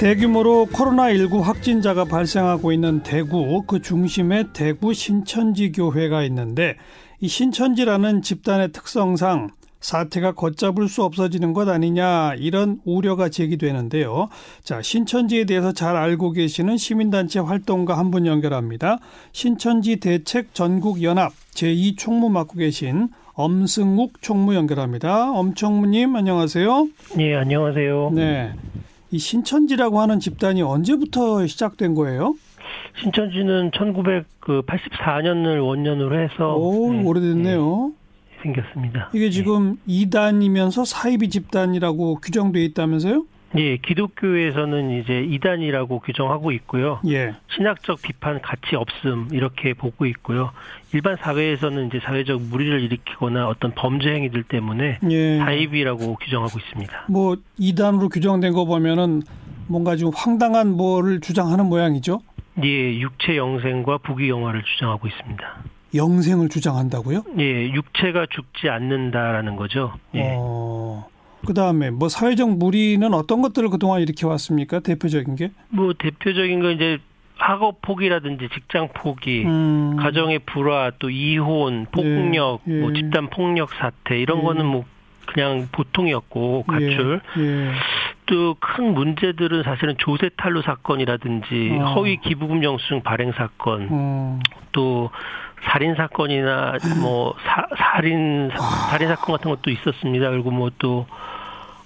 대규모로 코로나19 확진자가 발생하고 있는 대구 그 중심에 대구 신천지 교회가 있는데 이 신천지라는 집단의 특성상 사태가 걷잡을 수 없어지는 것 아니냐 이런 우려가 제기되는데요. 자, 신천지에 대해서 잘 알고 계시는 시민단체 활동가 한 분 연결합니다. 신천지 대책 전국 연합 제2 총무 맡고 계신 엄승욱 총무 연결합니다. 엄총무님 안녕하세요. 네, 안녕하세요. 네. 이 신천지라고 하는 집단이 언제부터 시작된 거예요? 신천지는 1984년을 원년으로 해서 오, 네, 오래됐네요. 네, 생겼습니다. 이게 지금 네. 이단이면서 사이비 집단이라고 규정돼 있다면서요? 예, 기독교에서는 이제 이단이라고 규정하고 있고요. 예. 신학적 비판 가치 없음 이렇게 보고 있고요. 일반 사회에서는 이제 사회적 무리를 일으키거나 어떤 범죄 행위들 때문에 예. 사이비라고 규정하고 있습니다. 뭐 이단으로 규정된 거 보면은 뭔가 좀 황당한 뭐를 주장하는 모양이죠? 예, 육체 영생과 부귀 영화를 주장하고 있습니다. 영생을 주장한다고요? 예, 육체가 죽지 않는다라는 거죠. 예. 어... 그 다음에 뭐 사회적 무리는 어떤 것들을 그동안 일으켜 왔습니까? 대표적인 게? 뭐 대표적인 건 이제 학업 포기라든지 직장 포기, 음. 가정의 불화, 또 이혼, 폭력, 예, 예. 뭐 집단 폭력 사태 이런 예. 거는 뭐 그냥 보통이었고 가출. 예, 예. 또큰 문제들은 사실은 조세 탈루 사건이라든지 어. 허위 기부금 영수증 발행 사건, 어. 또 살인 사건이나 뭐 사, 살인 살인 사건 같은 것도 있었습니다. 그리고 뭐 또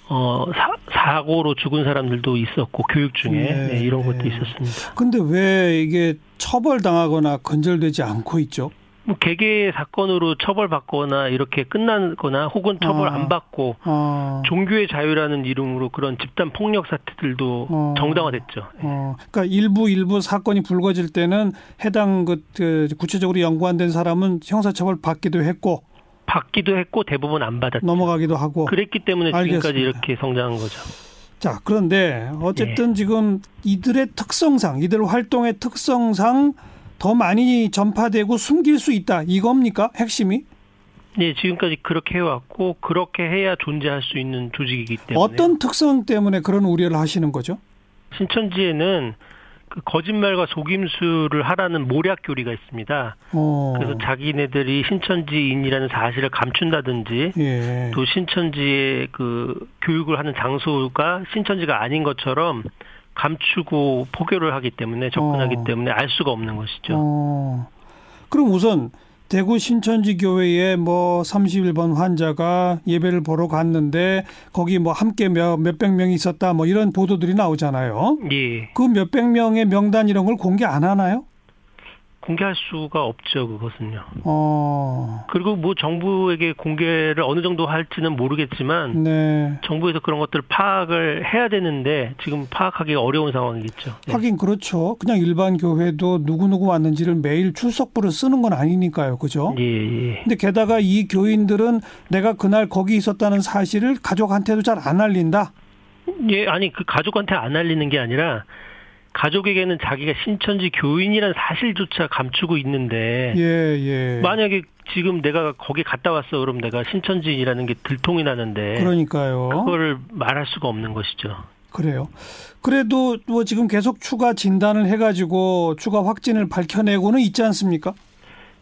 어, 사, 고로 죽은 사람들도 있었고 교육 중에 네, 네, 이런 것도 있었습니다. 근데 왜 이게 처벌당하거나 건절되지 않고 있죠? 뭐 개개 사건으로 처벌받거나 이렇게 끝나거나 혹은 처벌 어. 안 받고 어. 종교의 자유라는 이름으로 그런 집단 폭력 사태들도 어. 정당화됐죠. 어. 그러니까 일부 일부 사건이 불거질 때는 해당 그, 그 구체적으로 연관된 사람은 형사처벌 받기도 했고 받기도 했고 대부분 안 받았죠. 넘어가기도 하고 그랬기 때문에 지금까지 알겠습니다. 이렇게 성장한 거죠. 자, 그런데 어쨌든 예. 지금 이들의 특성상, 이들 활동의 특성상 더 많이 전파되고 숨길 수 있다. 이겁니까? 핵심이? 네, 지금까지 그렇게 해왔고 그렇게 해야 존재할 수 있는 조직이기 때문에 어떤 특성 때문에 그런 우려를 하시는 거죠? 신천지에는 그 거짓말과 속임수를 하라는 모략 교리가 있습니다. 어. 그래서 자기네들이 신천지인이라는 사실을 감춘다든지 예. 또 신천지의 그 교육을 하는 장소가 신천지가 아닌 것처럼 감추고 포교를 하기 때문에 접근하기 어. 때문에 알 수가 없는 것이죠. 어. 그럼 우선 대구 신천지 교회에 뭐 31번 환자가 예배를 보러 갔는데 거기 뭐 함께 몇 몇백 명이 있었다 뭐 이런 보도들이 나오잖아요. 예. 그 몇백 명의 명단 이런 걸 공개 안 하나요? 공개할 수가 없죠, 그것은요. 어. 그리고 뭐 정부에게 공개를 어느 정도 할지는 모르겠지만, 네. 정부에서 그런 것들을 파악을 해야 되는데, 지금 파악하기 어려운 상황이겠죠. 네. 하긴 그렇죠. 그냥 일반 교회도 누구누구 왔는지를 매일 출석부를 쓰는 건 아니니까요. 그죠? 예, 예. 근데 게다가 이 교인들은 내가 그날 거기 있었다는 사실을 가족한테도 잘 안 알린다? 예, 아니, 그 가족한테 안 알리는 게 아니라, 가족에게는 자기가 신천지 교인이라는 사실조차 감추고 있는데 예, 예. 만약에 지금 내가 거기 갔다 왔어 그럼 내가 신천지인이라는 게 들통이 나는데 그러니까요. 그걸 말할 수가 없는 것이죠. 그래요. 그래도 뭐 지금 계속 추가 진단을 해가지고 추가 확진을 밝혀내고는 있지 않습니까?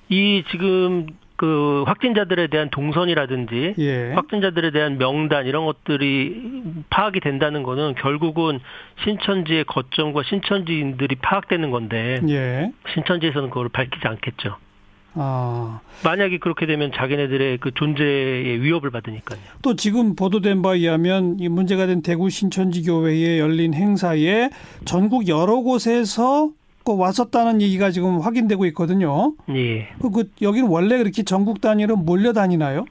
이 지금 그 확진자들에 대한 동선이라든지 예. 확진자들에 대한 명단 이런 것들이 파악이 된다는 거는 결국은 신천지의 거점과 신천지인들이 파악되는 건데 예. 신천지에서는 그걸 밝히지 않겠죠. 아. 만약에 그렇게 되면 자기네들의 그 존재의 위협을 받으니까요. 또 지금 보도된 바에 의하면 이 문제가 된 대구 신천지 교회에 열린 행사에 전국 여러 곳에서 그 왔었다는 얘기가 지금 확인되고 있거든요. 예. 그, 그 여기는 원래 그렇게 전국 단위로 몰려 다니나요?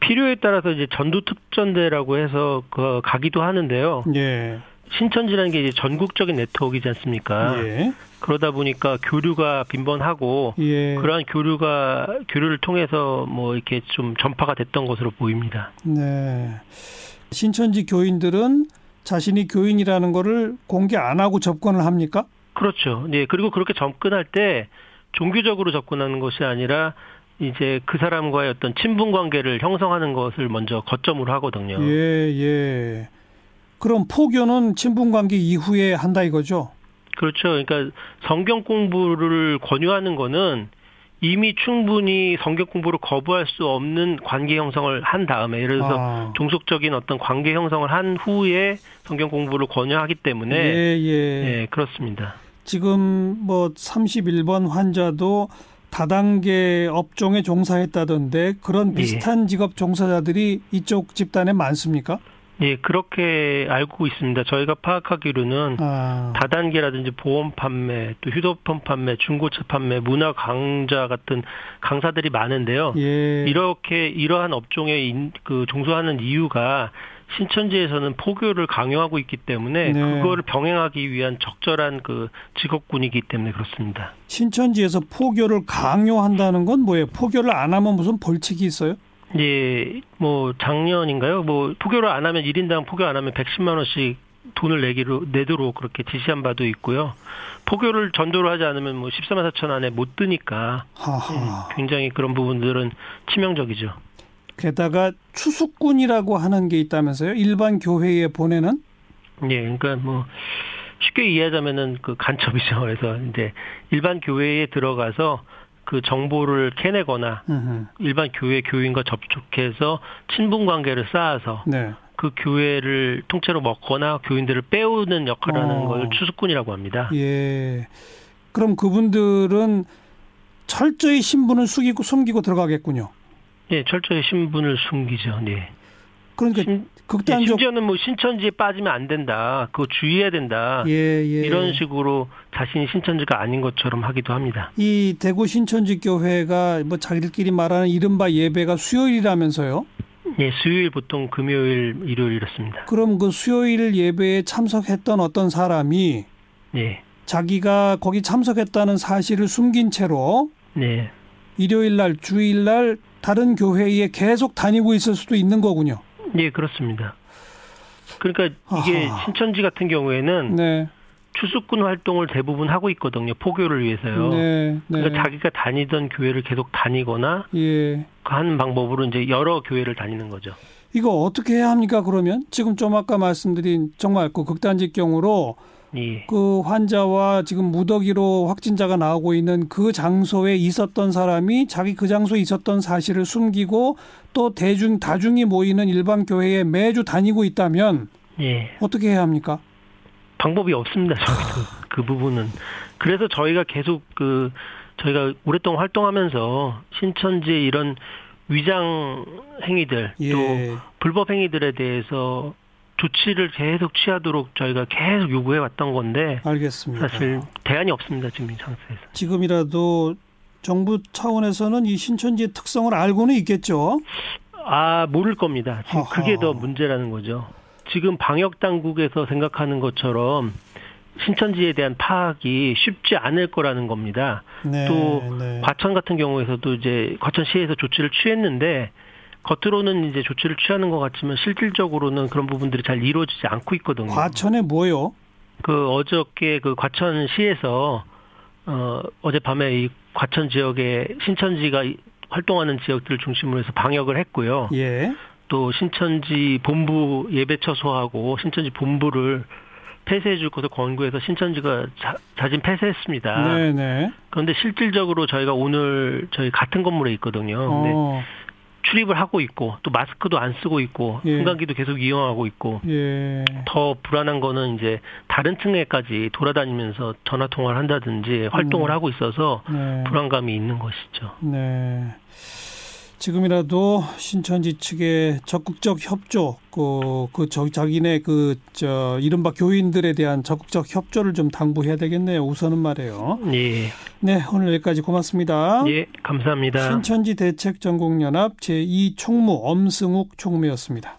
필요에 따라서 이제 전도 특전대라고 해서 그 가기도 하는데요. 예. 신천지라는 게 이제 전국적인 네트워크이지 않습니까? 예. 그러다 보니까 교류가 빈번하고 예. 그러한 교류가 교류를 통해서 뭐 이렇게 좀 전파가 됐던 것으로 보입니다. 네. 신천지 교인들은 자신이 교인이라는 거를 공개 안 하고 접근을 합니까? 그렇죠. 네. 그리고 그렇게 접근할 때 종교적으로 접근하는 것이 아니라 이제 그 사람과의 어떤 친분 관계를 형성하는 것을 먼저 거점으로 하거든요. 예, 예. 그럼 포교는 친분 관계 이후에 한다 이거죠? 그렇죠. 그러니까 성경 공부를 권유하는 거는 이미 충분히 성경 공부를 거부할 수 없는 관계 형성을 한 다음에 예를 들어서 아. 종속적인 어떤 관계 형성을 한 후에 성경 공부를 권유하기 때문에 예, 예. 예 그렇습니다. 지금 뭐 31번 환자도 다단계 업종에 종사했다던데 그런 예. 비슷한 예. 직업 종사자들이 이쪽 집단에 많습니까? 예, 그렇게 알고 있습니다. 저희가 파악하기로는 아. 다단계라든지 보험 판매, 또 휴대폰 판매, 중고차 판매, 문화 강좌 같은 강사들이 많은데요. 예. 이렇게 이러한 업종에 인, 그 종사하는 이유가 신천지에서는 포교를 강요하고 있기 때문에 네. 그거를 병행하기 위한 적절한 그 직업군이기 때문에 그렇습니다. 신천지에서 포교를 강요한다는 건 뭐예요? 포교를 안 하면 무슨 벌칙이 있어요? 예, 뭐 작년인가요? 뭐 포교를 안 하면 1인당 포교 안 하면 110만 원씩 돈을 내기로 내도록 그렇게 지시한 바도 있고요. 포교를 전도를 하지 않으면 뭐 14만 4천 안에 못 드니까 예, 굉장히 그런 부분들은 치명적이죠. 게다가 추수꾼이라고 하는 게 있다면서요? 일반 교회에 보내는? 예, 그러니까 뭐 쉽게 이해하자면은 그 간첩이죠. 그래서 이제 일반 교회에 들어가서 그 정보를 캐내거나 으흠. 일반 교회 교인과 접촉해서 친분 관계를 쌓아서 네. 그 교회를 통째로 먹거나 교인들을 빼오는 역할을 어. 하는 걸 추수꾼이라고 합니다. 예. 그럼 그분들은 철저히 신분을 숙이고 숨기고 들어가겠군요. 예, 철저히 신분을 숨기죠. 네. 그러니까 신, 극단적 심지어는 뭐 신천지에 빠지면 안 된다. 그거 주의해야 된다. 예, 예. 이런 식으로 자신이 신천지가 아닌 것처럼 하기도 합니다. 이 대구 신천지 교회가 뭐 자기들끼리 말하는 이른바 예배가 수요일이라면서요? 예, 수요일 보통 금요일, 일요일 이렇습니다. 그럼 그 수요일 예배에 참석했던 어떤 사람이 예. 자기가 거기 참석했다는 사실을 숨긴 채로 네. 일요일 날, 주일 날 다른 교회에 계속 다니고 있을 수도 있는 거군요. 네, 그렇습니다. 그러니까 이게 아하. 신천지 같은 경우에는 네. 추수꾼 활동을 대부분 하고 있거든요. 포교를 위해서요. 네, 네. 그러니까 자기가 다니던 교회를 계속 다니거나 예. 하는 방법으로 이제 여러 교회를 다니는 거죠. 이거 어떻게 해야 합니까? 그러면 지금 좀 아까 말씀드린 정말 그 극단적 경우로 예. 그 환자와 지금 무더기로 확진자가 나오고 있는 그 장소에 있었던 사람이 자기 그 장소에 있었던 사실을 숨기고 또 대중 다중이 모이는 일반 교회에 매주 다니고 있다면 예. 어떻게 해야 합니까? 방법이 없습니다. 저희도 그 부분은 그래서 저희가 계속 그 저희가 오랫동안 활동하면서 신천지의 이런 위장 행위들 예. 또 불법 행위들에 대해서 조치를 계속 취하도록 저희가 계속 요구해 왔던 건데 알겠습니다. 사실 대안이 없습니다 지금 이 상태에서. 지금이라도 정부 차원에서는 이 신천지의 특성을 알고는 있겠죠. 아 모를 겁니다. 지금 허허. 그게 더 문제라는 거죠. 지금 방역 당국에서 생각하는 것처럼 신천지에 대한 파악이 쉽지 않을 거라는 겁니다. 네, 또 네. 과천 같은 경우에서도 이제 과천시에서 조치를 취했는데 겉으로는 이제 조치를 취하는 것 같지만 실질적으로는 그런 부분들이 잘 이루어지지 않고 있거든요. 과천에 뭐요? 그 어저께 그 과천시에서 어 어젯밤에 이 과천 지역에 신천지가 활동하는 지역들을 중심으로 해서 방역을 했고요. 예. 또 신천지 본부 예배 처소하고 신천지 본부를 폐쇄해 줄 것을 권고해서 신천지가 자, 자진 폐쇄했습니다. 네네. 그런데 실질적으로 저희가 오늘 저희 같은 건물에 있거든요. 어. 출입을 하고 있고 또 마스크도 안 쓰고 있고 예. 승강기도 계속 이용하고 있고 예. 더 불안한 거는 이제 다른 층에까지 돌아다니면서 전화 통화를 한다든지 활동을 음. 하고 있어서 네. 불안감이 있는 것이죠. 네. 지금이라도 신천지 측의 적극적 협조, 그, 그, 저, 자기네 그, 저, 이른바 교인들에 대한 적극적 협조를 좀 당부해야 되겠네요. 우선은 말이에요. 예. 네, 오늘 여기까지 고맙습니다. 예, 감사합니다. 신천지 대책전국연합 제2총무 엄승욱 총무였습니다.